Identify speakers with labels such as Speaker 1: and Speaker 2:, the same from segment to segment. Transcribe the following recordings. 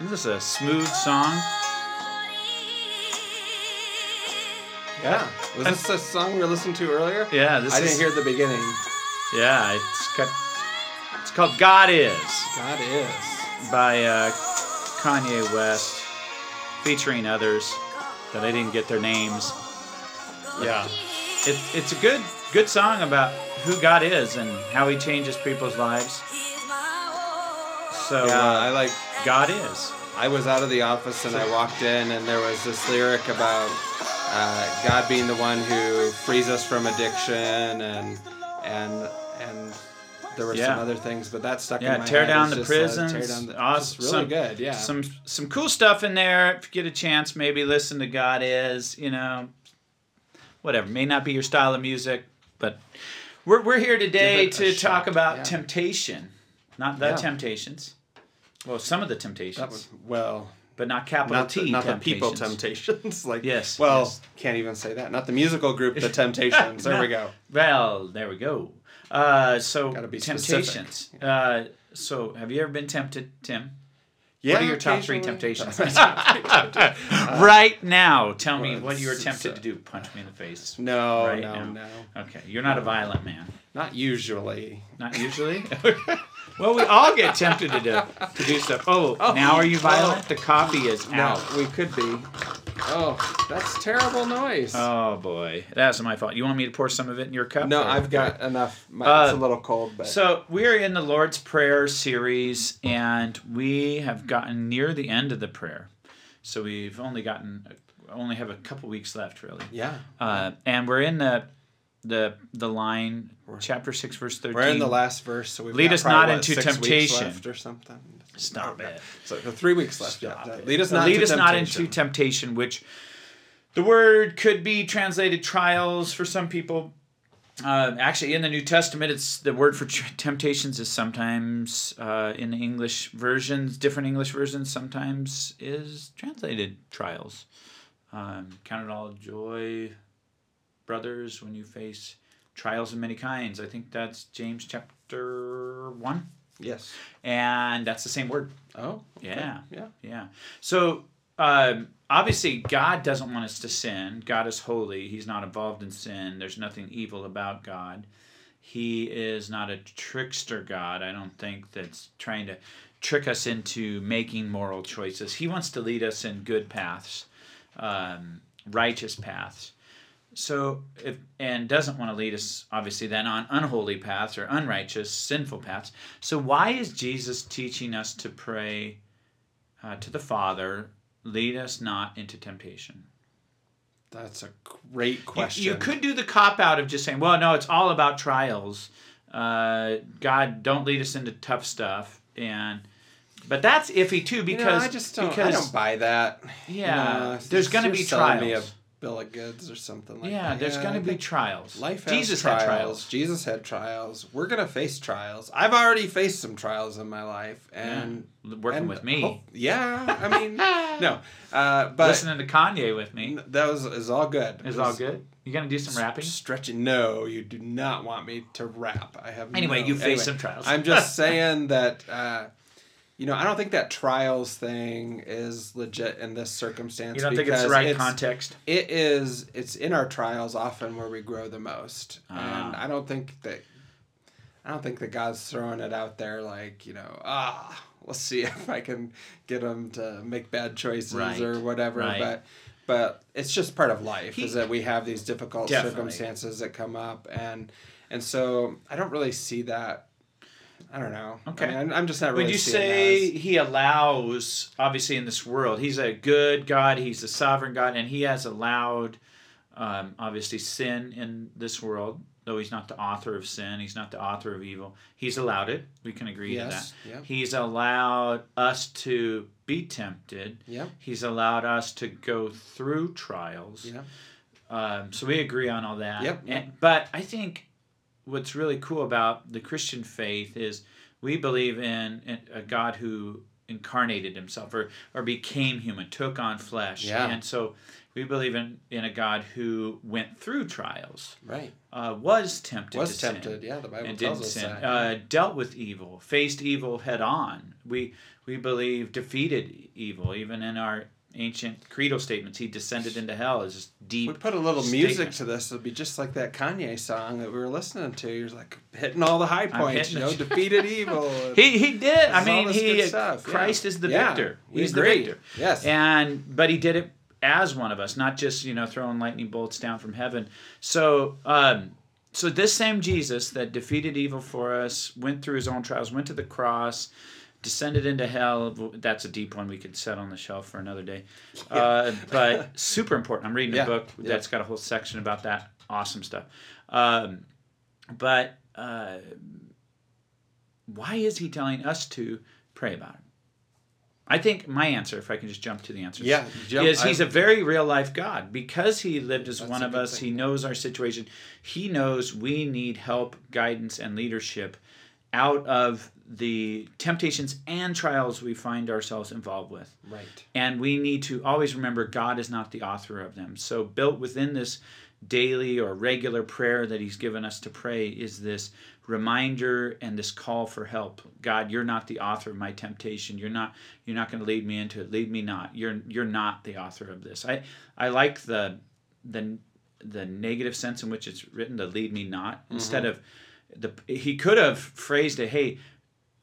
Speaker 1: Isn't this a smooth song?
Speaker 2: Yeah. Was this a song we were listening to earlier?
Speaker 1: Yeah, this
Speaker 2: I
Speaker 1: is.
Speaker 2: didn't hear the beginning.
Speaker 1: Yeah, it's got. It's called "God Is"
Speaker 2: God is.
Speaker 1: by uh, Kanye West, featuring others that I didn't get their names.
Speaker 2: Yeah.
Speaker 1: It, it's a good good song about who God is and how He changes people's lives. So
Speaker 2: Yeah,
Speaker 1: uh,
Speaker 2: I like.
Speaker 1: God is.
Speaker 2: I was out of the office and I walked in and there was this lyric about uh, God being the one who frees us from addiction and and and there were
Speaker 1: Yeah.
Speaker 2: some other things, but that stuck in
Speaker 1: Yeah,
Speaker 2: my
Speaker 1: tear
Speaker 2: head
Speaker 1: down the
Speaker 2: just, uh, tear down the,
Speaker 1: awesome.
Speaker 2: really
Speaker 1: some,
Speaker 2: good. Yeah.
Speaker 1: Some some cool stuff in there. If you get a chance, maybe listen to God is. You know, whatever. May not be your style of music, but we're we're here today
Speaker 2: Give it a
Speaker 1: to talk about
Speaker 2: yeah.
Speaker 1: temptation, not the
Speaker 2: Yeah.
Speaker 1: temptations. Well, some of the temptations,
Speaker 2: that was well.
Speaker 1: but not capital
Speaker 2: Not,
Speaker 1: T.
Speaker 2: the, not the people
Speaker 1: temptations.
Speaker 2: like
Speaker 1: Yes,
Speaker 2: Well,
Speaker 1: yes.
Speaker 2: can't even say that. Not the musical group, the Temptations. There we go.
Speaker 1: Well, there we go. Uh, so
Speaker 2: Gotta be
Speaker 1: temptations. Uh, so have you ever been tempted, Tim?
Speaker 2: Yeah.
Speaker 1: what are your top three temptations? right now, tell me what you were tempted to do. Punch me in the face.
Speaker 2: No,
Speaker 1: Right
Speaker 2: no,
Speaker 1: now.
Speaker 2: no.
Speaker 1: Okay, you're not a violent man.
Speaker 2: Not usually.
Speaker 1: Not usually. Well, we all get tempted to do, to do stuff. Oh, now are you violent? The coffee is
Speaker 2: No,
Speaker 1: out.
Speaker 2: we could be. Oh, that's terrible noise.
Speaker 1: Oh boy, that's my fault. You want me to pour some of it in your cup?
Speaker 2: no,
Speaker 1: or-
Speaker 2: I've got enough. My,
Speaker 1: Uh,
Speaker 2: it's a little cold, but
Speaker 1: So we're in the Lord's Prayer series, and we have gotten near the end of the prayer. So we've only gotten, only have a couple weeks left, really.
Speaker 2: yeah,
Speaker 1: Uh, and we're in the, the the line, chapter six, verse thirteen.
Speaker 2: we're in the last verse, so we've
Speaker 1: Lead
Speaker 2: got
Speaker 1: us not
Speaker 2: what,
Speaker 1: into temptation.
Speaker 2: left or something.
Speaker 1: Stop it.
Speaker 2: So three weeks left.
Speaker 1: Stop
Speaker 2: yeah.
Speaker 1: it.
Speaker 2: Lead us not.
Speaker 1: lead
Speaker 2: into
Speaker 1: us not
Speaker 2: temptation.
Speaker 1: into temptation, which the word could be translated trials for some people. Uh, actually, in the New Testament, it's the word for tr- temptations is sometimes uh, in English versions, different English versions, sometimes is translated trials. Um, count it all joy, brothers, when you face trials of many kinds. I think that's James chapter one,
Speaker 2: Yes.
Speaker 1: and that's the same word.
Speaker 2: Oh. okay.
Speaker 1: Yeah.
Speaker 2: Yeah.
Speaker 1: Yeah. So um, obviously, God doesn't want us to sin. God is holy. He's not involved in sin. There's nothing evil about God. He is not a trickster God. I don't think that's trying to trick us into making moral choices. He wants to lead us in good paths, um, righteous paths. So if and doesn't want to lead us obviously then on unholy paths or unrighteous, sinful paths. So why is Jesus teaching us to pray uh, to the Father, lead us not into temptation?
Speaker 2: That's a great question.
Speaker 1: You, could do the cop out of just saying, well, no, it's all about trials. Uh, God, don't lead us into tough stuff. And but that's iffy too
Speaker 2: You know,
Speaker 1: because
Speaker 2: I just don't.
Speaker 1: because
Speaker 2: I don't buy that.
Speaker 1: yeah,
Speaker 2: You
Speaker 1: there's going to be trials.
Speaker 2: Bill of goods or something like that.
Speaker 1: yeah,
Speaker 2: that.
Speaker 1: there's going
Speaker 2: I
Speaker 1: to be trials.
Speaker 2: Life has
Speaker 1: Jesus
Speaker 2: trials.
Speaker 1: had trials.
Speaker 2: Jesus had trials. We're gonna face trials. I've already faced some trials in my life, and
Speaker 1: Yeah, working
Speaker 2: and
Speaker 1: with me.
Speaker 2: hope- yeah, I mean, no, uh, but
Speaker 1: Listening to Kanye with me
Speaker 2: that was is all good.
Speaker 1: is all good. You gonna do some rapping?
Speaker 2: Stretching. No, you do not want me to rap. I have.
Speaker 1: Anyway,
Speaker 2: no-
Speaker 1: you face
Speaker 2: anyway,
Speaker 1: some trials.
Speaker 2: I'm just saying that. Uh, you know, I don't think that trials thing is legit in this circumstance.
Speaker 1: You don't think it's the right context?
Speaker 2: It is. It's in our trials often where we grow the most, and
Speaker 1: Ah.
Speaker 2: I don't think that. I don't think that God's throwing it out there like you know ah let's see if I can get them to make bad choices
Speaker 1: Right.
Speaker 2: or whatever.
Speaker 1: Right.
Speaker 2: But but it's just part of life
Speaker 1: He-
Speaker 2: is that we have these difficult
Speaker 1: Definitely.
Speaker 2: circumstances that come up and and so I don't really see that. I don't know.
Speaker 1: Okay.
Speaker 2: I mean, I'm, I'm just not really.
Speaker 1: Would you say
Speaker 2: as-
Speaker 1: he allows, obviously, in this world, he's a good God, he's a sovereign God, and he has allowed, um, obviously, sin in this world, though he's not the author of sin, he's not the author of evil. He's allowed it. We can agree
Speaker 2: Yes.
Speaker 1: to that. He's allowed us to be tempted,
Speaker 2: Yeah.
Speaker 1: he's allowed us to go through trials.
Speaker 2: Yeah.
Speaker 1: Um, so we agree on all that.
Speaker 2: Yep.
Speaker 1: And, but I think what's really cool about the Christian faith is we believe in, in a God who incarnated himself or or became human, took on flesh.
Speaker 2: Yeah.
Speaker 1: And so we believe in, in a God who went through trials,
Speaker 2: Right.
Speaker 1: uh, was tempted
Speaker 2: Was
Speaker 1: to sin,
Speaker 2: tempted. Yeah, the Bible
Speaker 1: and
Speaker 2: tells
Speaker 1: didn't
Speaker 2: us
Speaker 1: sin,
Speaker 2: that.
Speaker 1: uh, dealt with evil, faced evil head on. We we believe defeated evil, even in our ancient credo statements. He descended into hell is just deep.
Speaker 2: we put a little music to this. It'll be just like that Kanye song that we were listening to. You're like hitting all the high points. You know, defeated evil.
Speaker 1: He he did. I
Speaker 2: This is all
Speaker 1: mean, he
Speaker 2: stuff, yeah.
Speaker 1: Christ is the
Speaker 2: Yeah,
Speaker 1: victor. He's
Speaker 2: agree.
Speaker 1: the victor.
Speaker 2: Yes.
Speaker 1: And but he did it as one of us, not just you know throwing lightning bolts down from heaven. So um, so this same Jesus that defeated evil for us, went through his own trials, went to the cross, descended into hell. That's a deep one we could set on the shelf for another day. Uh, but super important. I'm reading a
Speaker 2: Yeah,
Speaker 1: book
Speaker 2: yeah.
Speaker 1: that's got a whole section about that. Awesome stuff. Um, but uh, why is he telling us to pray about it? I think my answer, if I can just jump to the answer,
Speaker 2: Yeah, jump-
Speaker 1: is he's
Speaker 2: I-
Speaker 1: a very real life God because he lived as one of us.
Speaker 2: thing.
Speaker 1: He knows our situation. He knows we need help, guidance, and leadership out of the temptations and trials we find ourselves involved with.
Speaker 2: Right.
Speaker 1: And we need to always remember God is not the author of them. So, built within this daily or regular prayer that He's given us to pray is this reminder and this call for help. God, you're not the author of my temptation. You're not you're not going to lead me into it. Lead me not. You're you're not the author of this. I I like the the the negative sense in which it's written to lead me not mm-hmm. instead of the he could have phrased it hey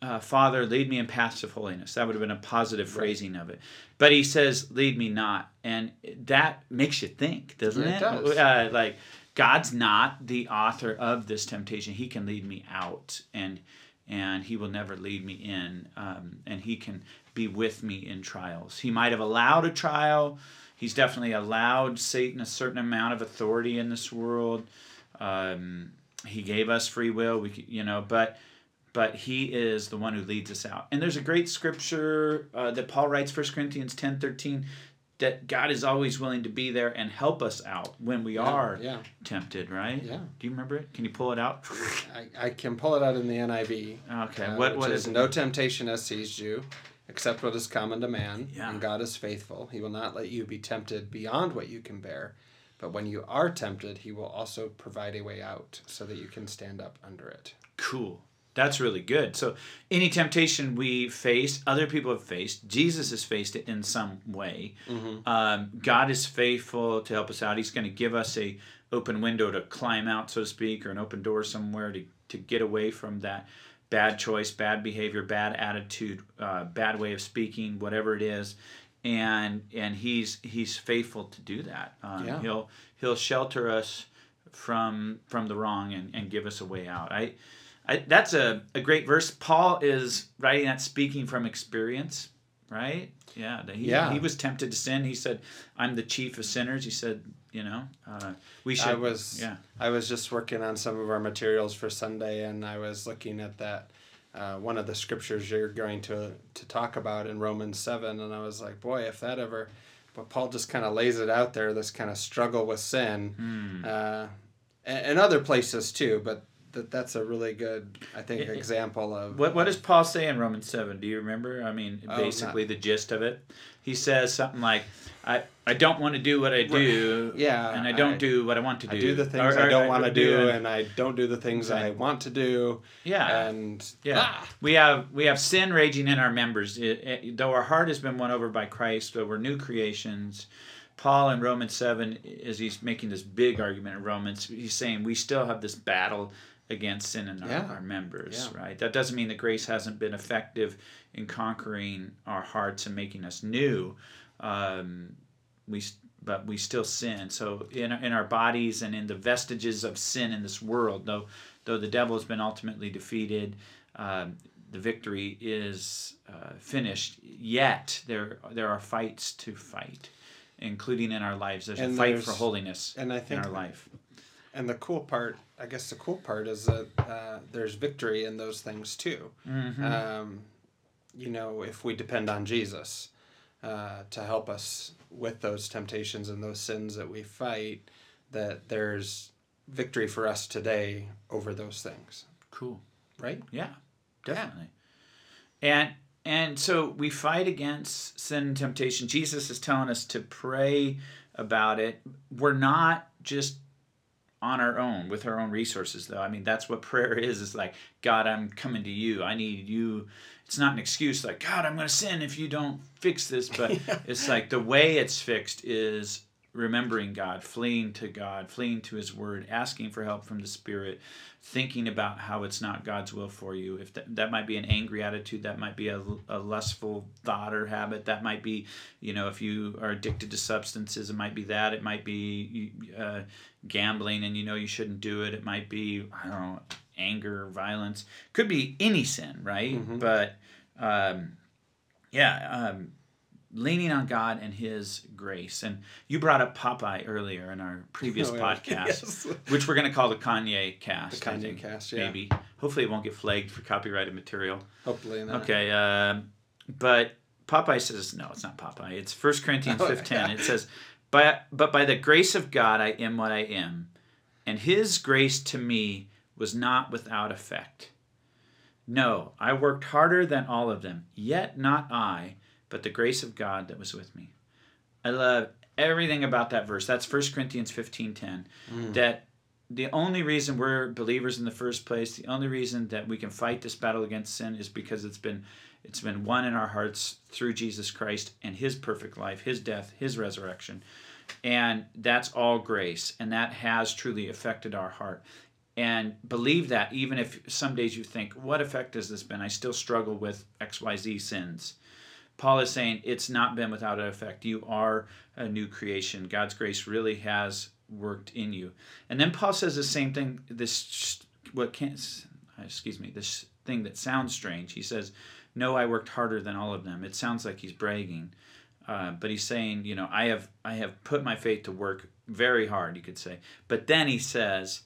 Speaker 1: uh, Father, lead me in paths of holiness. That would have been a positive phrasing of it. But he says, lead me not. And that makes you think, doesn't
Speaker 2: Yeah,
Speaker 1: it?
Speaker 2: it does.
Speaker 1: Uh, like, God's not the author of this temptation. He can lead me out, and and He will never lead me in. Um, and He can be with me in trials. He might have allowed a trial. He's definitely allowed Satan a certain amount of authority in this world. Um, he gave us free will. We, you know, but but he is the one who leads us out. And there's a great scripture uh, that Paul writes, 1 Corinthians 10 13, that God is always willing to be there and help us out when we are
Speaker 2: Yeah.
Speaker 1: tempted, right?
Speaker 2: Yeah.
Speaker 1: Do you remember it? Can you pull it out?
Speaker 2: I, I can pull it out in the NIV.
Speaker 1: Okay.
Speaker 2: uh,
Speaker 1: what what
Speaker 2: is
Speaker 1: is
Speaker 2: no temptation has seized you, except what is common to man.
Speaker 1: Yeah.
Speaker 2: And God is faithful. He will not let you be tempted beyond what you can bear. But when you are tempted, he will also provide a way out so that you can stand up under it.
Speaker 1: Cool. That's really good. So, any temptation we face, other people have faced. Jesus has faced it in some way. Um, God is faithful to help us out. He's going to give us a open window to climb out, so to speak, or an open door somewhere to, to get away from that bad choice, bad behavior, bad attitude, uh, bad way of speaking, whatever it is. And and he's he's faithful to do that. Um,
Speaker 2: Yeah.
Speaker 1: He'll he'll shelter us from from the wrong and, and give us a way out. I, I that's a, a great verse. Paul is writing that speaking from experience, right? Yeah, he,
Speaker 2: Yeah.
Speaker 1: he was tempted to sin. He said, "I'm the chief of sinners." He said, "You know, uh, we should."
Speaker 2: I was
Speaker 1: yeah,
Speaker 2: I was just working on some of our materials for Sunday, and I was looking at that uh, one of the scriptures you're going to to talk about in Romans seven, and I was like, boy, if that ever. But Paul just kind of lays it out there, this kind of struggle with sin,
Speaker 1: Hmm.
Speaker 2: uh, and, and other places too. But that that's a really good, I think, example of
Speaker 1: What what does Paul say in Romans seven? Do you remember? I mean,
Speaker 2: Oh,
Speaker 1: basically the gist of it. He says something like, "I I don't want to do what I do,
Speaker 2: Yeah,
Speaker 1: and I don't
Speaker 2: I-
Speaker 1: do what I want to do.
Speaker 2: I do the things
Speaker 1: Or-
Speaker 2: I don't want to do,
Speaker 1: and-
Speaker 2: and I don't do the things I
Speaker 1: Right.
Speaker 2: want to do.
Speaker 1: yeah,
Speaker 2: And
Speaker 1: Yeah,
Speaker 2: ah,
Speaker 1: we have we have sin raging in our members. It- it- though our heart has been won over by Christ, though we're new creations. Paul in Romans seven, as he's making this big argument in Romans, he's saying we still have this battle against sin in our,
Speaker 2: Yeah.
Speaker 1: our members.
Speaker 2: Yeah.
Speaker 1: Right. That doesn't mean that grace hasn't been effective in conquering our hearts and making us new. Um, we but we still sin. So in in our bodies and in the vestiges of sin in this world, though though the devil has been ultimately defeated, um, the victory is uh, finished. Yet there there are fights to fight, including in our lives. There's
Speaker 2: And
Speaker 1: a fight
Speaker 2: there's-
Speaker 1: for holiness
Speaker 2: and I think in
Speaker 1: our life.
Speaker 2: And the cool part, I guess the cool part is that uh, there's victory in those things too.
Speaker 1: Mm-hmm.
Speaker 2: Um, you know, if we depend on Jesus uh, to help us with those temptations and those sins that we fight, that there's victory for us today over those things,
Speaker 1: Cool.
Speaker 2: right?
Speaker 1: Yeah, definitely. And and so we fight against sin and temptation. Jesus is telling us to pray about it. We're not just on our own with our own resources though. I mean, that's what prayer is. It's like, God, I'm coming to you. I need you. It's not an excuse like, God, I'm going to sin if you don't fix this, but yeah. it's like the way it's fixed is remembering God, fleeing to God, fleeing to His Word, asking for help from the Spirit, thinking about how it's not God's will for you. If that, that might be an angry attitude, that might be a, a lustful thought or habit, that might be, you know, if you are addicted to substances, it might be that. It might be uh, gambling and you know you shouldn't do it. It might be, I don't know, anger, violence. Could be any sin, right? Mm-hmm. But um, yeah. Um, leaning on God and His grace. And you brought up Popeye earlier in our previous oh, yeah. podcast, yes. which we're going to call the Kanye cast.
Speaker 2: The Kanye cast, yeah.
Speaker 1: Maybe. Hopefully, it won't get flagged for copyrighted material.
Speaker 2: Hopefully not.
Speaker 1: Okay, uh, but Popeye says no, it's not Popeye. It's 1 Corinthians 5:10. yeah. It says, "But but by the grace of God, I am what I am, and His grace to me was not without effect." No, I worked harder than all of them, yet not I but the grace of God that was with me. I love everything about that verse. That's 1 Corinthians 15:10. Mm. That the only reason we're believers in the first place, the only reason that we can fight this battle against sin is because it's been it's been won in our hearts through Jesus Christ and his perfect life, his death, his resurrection. And that's all grace and that has truly affected our heart. And believe that even if some days you think, what effect has this been? I still struggle with XYZ sins Paul is saying it's not been without an effect. You are a new creation. God's grace really has worked in you. And then Paul says the same thing. This what can't excuse me. This thing that sounds strange. He says, "No, I worked harder than all of them." It sounds like he's bragging, uh, but he's saying, you know, I have I have put my faith to work very hard. You could say, but then he says,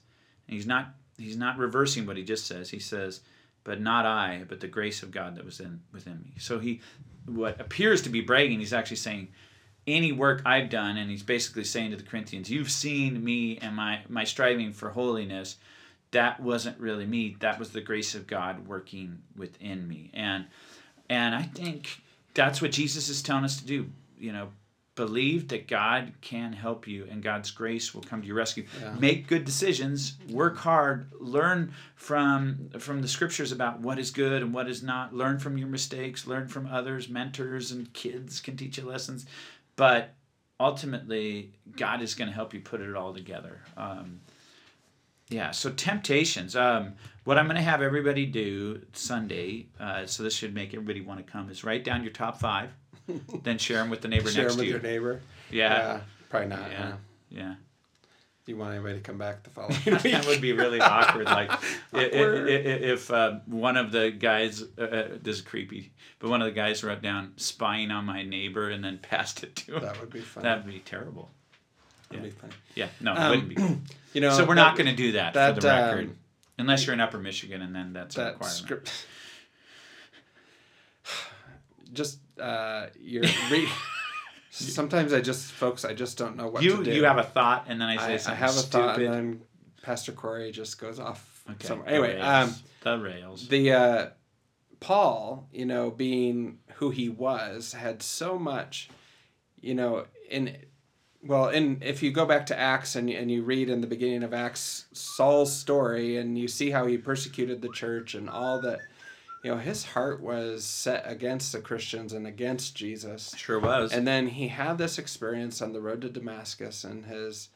Speaker 1: he's not he's not reversing what he just says. He says, "But not I, but the grace of God that was in within me." So he what appears to be bragging, he's actually saying, any work I've done, and he's basically saying to the Corinthians, you've seen me and my, my striving for holiness. That wasn't really me. That was the grace of God working within me. And and I think that's what Jesus is telling us to do. You know, believe that God can help you and God's grace will come to your rescue. Yeah. Make good decisions, work hard, learn from from the scriptures about what is good and what is not. Learn from your mistakes, learn from others, mentors and kids can teach you lessons. But ultimately, God is going to help you put it all together. Um, yeah, so temptations. Um, what I'm going to have everybody do Sunday, uh, so this should make everybody want to come, is write down your top five then share them with the neighbor
Speaker 2: share
Speaker 1: next
Speaker 2: them with
Speaker 1: to
Speaker 2: you. your neighbor.
Speaker 1: Yeah. yeah.
Speaker 2: Probably not.
Speaker 1: Yeah. Yeah.
Speaker 2: Do you want anybody to come back the following
Speaker 1: week? that would be really awkward. Like awkward. if, if uh, one of the guys, uh, uh, this is creepy, but one of the guys wrote down spying on my neighbor and then passed it to him.
Speaker 2: That would be fun.
Speaker 1: That would be terrible.
Speaker 2: That'd yeah. be funny.
Speaker 1: Yeah, no, it um, wouldn't be. You know, so we're that, not going to do that, that, for the record, um, unless you're in Upper Michigan, and then that's that a requirement. Script,
Speaker 2: just uh, you're re- sometimes I just folks I just don't know what
Speaker 1: you
Speaker 2: to do.
Speaker 1: you have a thought and then I say I, something
Speaker 2: I have a
Speaker 1: stupid.
Speaker 2: thought and then Pastor Corey just goes off
Speaker 1: okay,
Speaker 2: somewhere. Anyway,
Speaker 1: the
Speaker 2: rails.
Speaker 1: um, the rails.
Speaker 2: The uh, Paul, you know, being who he was, had so much, you know, in well, in if you go back to Acts and and you read in the beginning of Acts Saul's story and you see how he persecuted the church and all that you know his heart was set against the christians and against jesus.
Speaker 1: Sure was.
Speaker 2: And then he had this experience on the road to damascus and his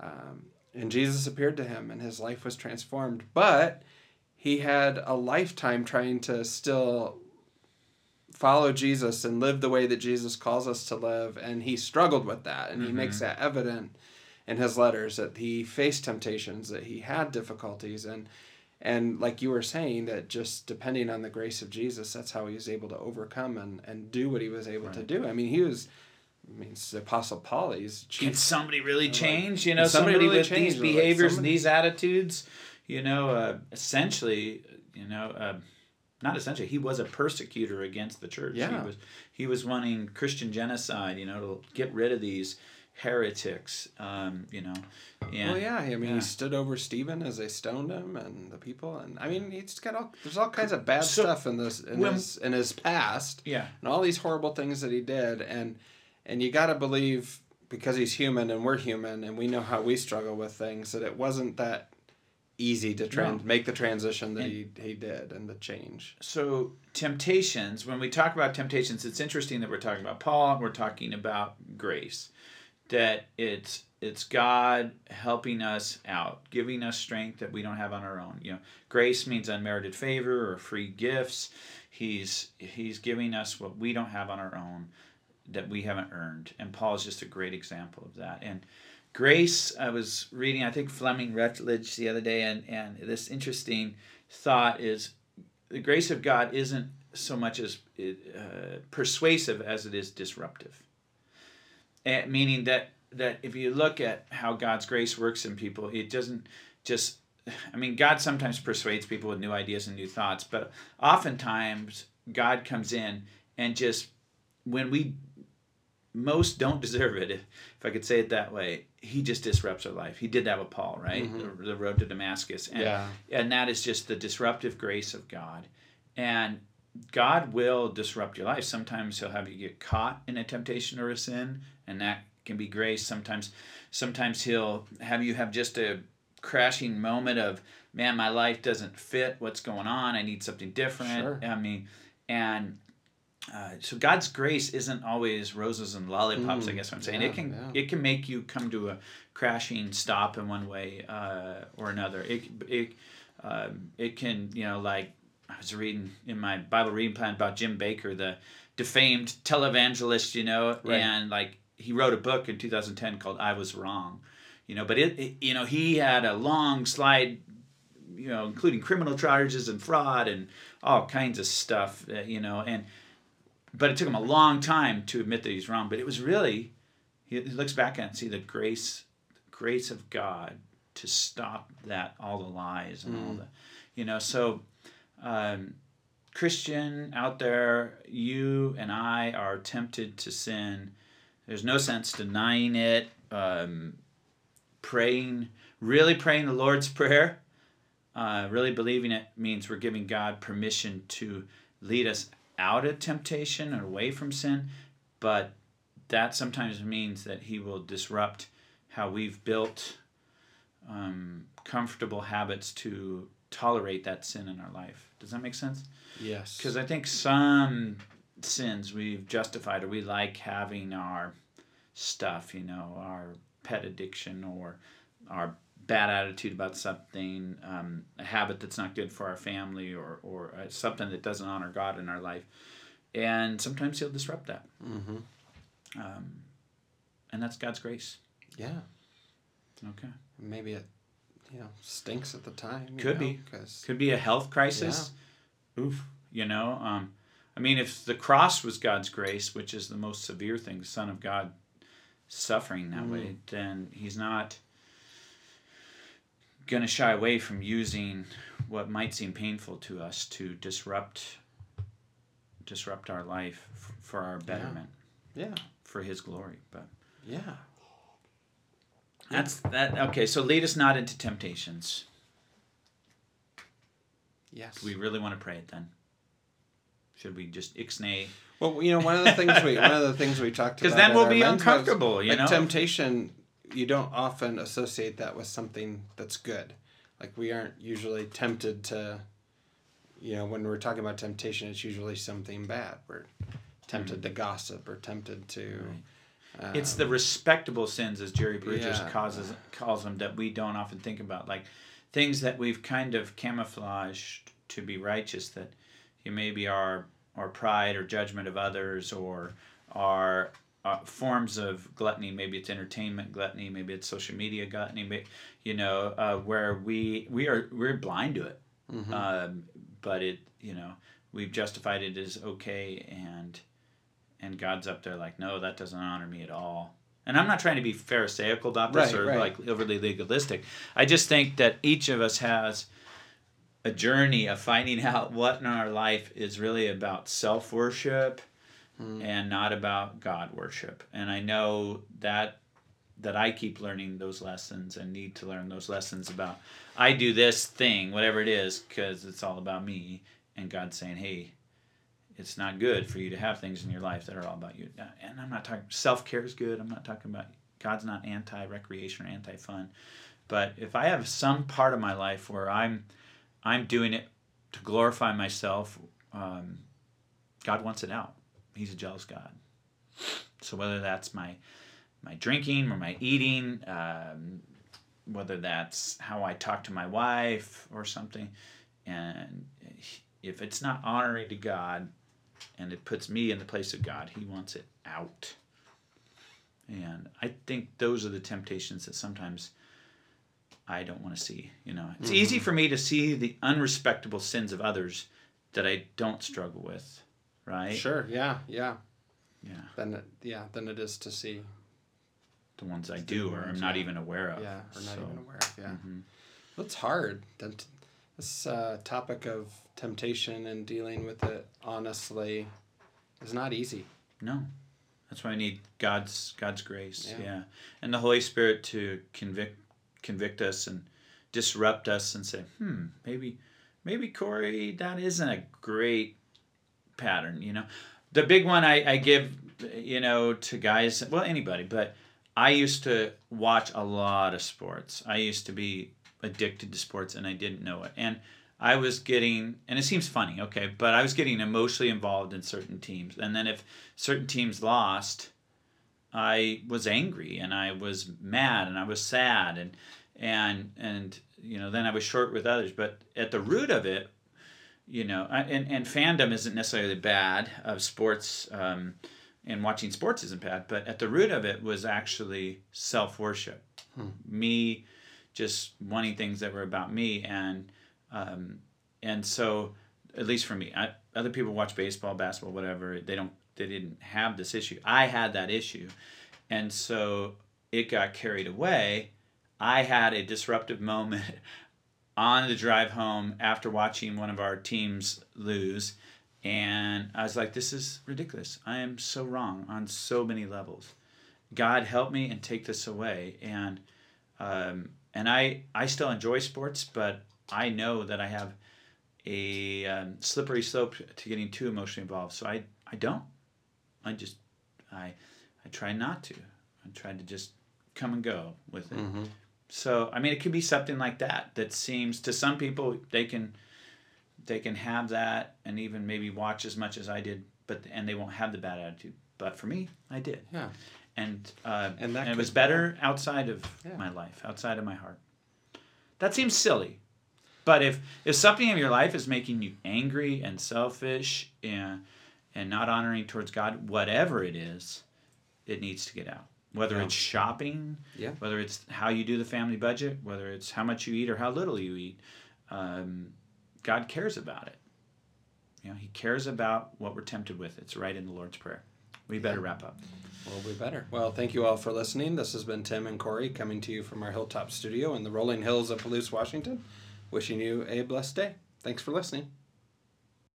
Speaker 2: um, and jesus appeared to him and his life was transformed. But he had a lifetime trying to still follow jesus and live the way that jesus calls us to live and he struggled with that. And mm-hmm. he makes that evident in his letters that he faced temptations that he had difficulties and and like you were saying that just depending on the grace of jesus that's how he was able to overcome and, and do what he was able right. to do i mean he was I mean, it's the Apostle Paul. He's
Speaker 1: chief, Can somebody really change? You know, somebody, somebody really with these behaviors like and these attitudes. You know, uh, essentially, you know, uh, not essentially. He was a persecutor against the church.
Speaker 2: Yeah.
Speaker 1: He was he was wanting Christian genocide. You know, to get rid of these heretics. Um, you know, and
Speaker 2: well, yeah. I mean,
Speaker 1: yeah.
Speaker 2: he stood over Stephen as they stoned him, and the people, and I mean, he's got all. There's all kinds of bad
Speaker 1: So,
Speaker 2: stuff in this in
Speaker 1: when-
Speaker 2: his in his past,
Speaker 1: yeah.
Speaker 2: and all these horrible things that he did, and and you got to believe because he's human and we're human and we know how we struggle with things that it wasn't that easy to trans-
Speaker 1: No.
Speaker 2: make the transition that
Speaker 1: And-
Speaker 2: he, he did and the change.
Speaker 1: So temptations, when we talk about temptations, it's interesting that we're talking about Paul, we're talking about grace. That it's it's God helping us out, giving us strength that we don't have on our own. You know, grace means unmerited favor or free gifts. He's he's giving us what we don't have on our own that we haven't earned. And Paul is just a great example of that. And grace, I was reading, I think Fleming Rutledge the other day, and, and this interesting thought is the grace of God isn't so much as uh, persuasive as it is disruptive. And meaning that that if you look at how God's grace works in people, it doesn't just. I mean, God sometimes persuades people with new ideas and new thoughts, but oftentimes God comes in and just when we most don't deserve it, if, if I could say it that way, he just disrupts our life. He did that with Paul, right? Mm-hmm. The, the road to Damascus. And,
Speaker 2: Yeah.
Speaker 1: and that is just the disruptive grace of God. And God will disrupt your life. Sometimes he'll have you get caught in a temptation or a sin, and that can be grace. Sometimes sometimes he'll have you have just a crashing moment of, man, my life doesn't fit what's going on. I need something different.
Speaker 2: Sure.
Speaker 1: I mean, and uh, so God's grace isn't always roses and lollipops. I
Speaker 2: Mm,
Speaker 1: guess what I'm saying
Speaker 2: yeah,
Speaker 1: it can
Speaker 2: yeah.
Speaker 1: it can make you come to a crashing stop in one way uh, or another. It it um, it can you know like I was reading in my Bible reading plan about Jim Bakker, the defamed televangelist, you know,
Speaker 2: Right.
Speaker 1: and like he wrote a book in 2010 called "I Was Wrong," you know, but it, it you know he had a long slide you know, including criminal charges and fraud and all kinds of stuff, uh, you know, and but it took him a long time to admit that he's wrong. But it was really, he, he looks back and see the grace, grace of God to stop that all the lies and all the, you know. So, um, Christian out there, you and I are tempted to sin. There's no sense denying it. Um, praying, really praying the Lord's prayer uh, really believing it means we're giving God permission to lead us out of temptation and away from sin, but that sometimes means that He will disrupt how we've built um, comfortable habits to tolerate that sin in our life. Does that make sense?
Speaker 2: Yes.
Speaker 1: Because I think some sins we've justified or we like having our stuff, you know, our pet addiction or our bad attitude about something, um, a habit that's not good for our family or, or uh, something that doesn't honor God in our life. And sometimes He'll disrupt that.
Speaker 2: Mm-hmm.
Speaker 1: Um, and that's God's grace.
Speaker 2: Yeah.
Speaker 1: Okay.
Speaker 2: Maybe it, you know, stinks at the time. you
Speaker 1: Could
Speaker 2: know,
Speaker 1: be.
Speaker 2: 'cause-
Speaker 1: Could be a health crisis. Oof. You know, um, I mean, if the cross was God's grace, which is the most severe thing, the Son of God suffering that way, then He's not going to shy away from using what might seem painful to us to disrupt disrupt our life f- for our betterment,
Speaker 2: yeah.
Speaker 1: for His glory. But
Speaker 2: Yeah.
Speaker 1: That's that. Okay, so lead us not into temptations.
Speaker 2: Yes.
Speaker 1: Do we really want to pray it then? Should we just ixnay?
Speaker 2: Well, you know, one of the things we one of the things we talked about
Speaker 1: Because then we'll be
Speaker 2: was,
Speaker 1: uncomfortable, you
Speaker 2: like
Speaker 1: know.
Speaker 2: temptation. You don't often associate that with something that's good. Like we aren't usually tempted to. You know, when we're talking about temptation, it's usually something bad. We're tempted hmm. to gossip or tempted to.
Speaker 1: Mm-hmm. it's
Speaker 2: um,
Speaker 1: the respectable sins, as Jerry Bridges
Speaker 2: Yeah.
Speaker 1: causes calls them, that we don't often think about, like things that we've kind of camouflaged to be righteous, that you maybe are our pride or judgment of others, or our uh, forms of gluttony. Maybe it's entertainment gluttony, maybe it's social media gluttony. may- You know, uh, where we we are we're blind to it.
Speaker 2: mhm.
Speaker 1: um, but it you know we've justified it as okay and and god's up there like no that doesn't honor me at all and i'm not trying to be pharisaical about this
Speaker 2: Right,
Speaker 1: or
Speaker 2: right.
Speaker 1: like overly legalistic i just think that each of us has a journey of finding out what in our life is really about self-worship
Speaker 2: Mm.
Speaker 1: and not about god worship and i know that that I keep learning those lessons and need to learn those lessons about I do this thing, whatever it is, because it's all about me, and God's saying, hey, it's not good for you to have things in your life that are all about you. And I'm not talking self care is good. I'm not talking about God's not anti recreation or anti fun, but if I have some part of my life where I'm I'm doing it to glorify myself, um, God wants it out. He's a jealous God. So whether that's my my drinking or my eating, um, whether that's how I talk to my wife or something, and if it's not honoring to God, and it puts me in the place of God, He wants it out. And I think those are the temptations that sometimes I don't want to see. You know, it's mm-hmm. easy for me to see the unrespectable sins of others that I don't struggle with, right?
Speaker 2: Sure. Yeah. Yeah.
Speaker 1: Yeah.
Speaker 2: Then it, yeah, then it is to see
Speaker 1: the ones I do or I'm not even aware of.
Speaker 2: Yeah, or not so. even aware of. Yeah. Mm-hmm. Well, it's hard. That this uh, topic of temptation and dealing with it honestly is not easy.
Speaker 1: No. That's why I need God's God's grace. Yeah. yeah. And the Holy Spirit to convict convict us and disrupt us and say, hmm, maybe maybe Corey, that isn't a great pattern, you know. The big one I, I give, you know, to guys, well, anybody, but I used to watch a lot of sports. I used to be addicted to sports and I didn't know it. And I was getting, and it seems funny, okay, but I was getting emotionally involved in certain teams. And then if certain teams lost, I was angry and I was mad and I was sad and and and you know then I was short with others. But at the root of it, you know, and and fandom isn't necessarily bad of sports. Um, and watching sports isn't bad, but at the root of it was actually self worship. Hmm. Me just wanting things that were about me and um, and so at least for me I, other people watch baseball basketball whatever they don't they didn't have this issue. I had that issue. And so it got carried away. I had a disruptive moment on the drive home after watching one of our teams lose. And i was like this is ridiculous. I am so wrong on so many levels. God help me and take this away. And um, and i i still enjoy sports but i know that i have a um, slippery slope to getting too emotionally involved so i i don't I just I I try not to. I try to just come and go with it. Mm-hmm. So I mean, it could be something like that. That seems to some people they can they can have that and even maybe watch as much as I did, but and they won't have the bad attitude. But for me, I did.
Speaker 2: Yeah.
Speaker 1: And uh, and, and it was better outside of yeah. my life, outside of my heart. That seems silly, but if if something in your life is making you angry and selfish and and not honoring towards God, whatever it is, it needs to get out. Whether yeah. it's shopping,
Speaker 2: yeah.
Speaker 1: whether it's how you do the family budget, whether it's how much you eat or how little you eat, um, God cares about it. You know, He cares about what we're tempted with. It's right in the Lord's Prayer. We better wrap up.
Speaker 2: Well, we better. Well, thank you all for listening. This has been Tim and Corey coming to you from our Hilltop studio in the rolling hills of Palouse, Washington. Wishing you a blessed day. Thanks for listening.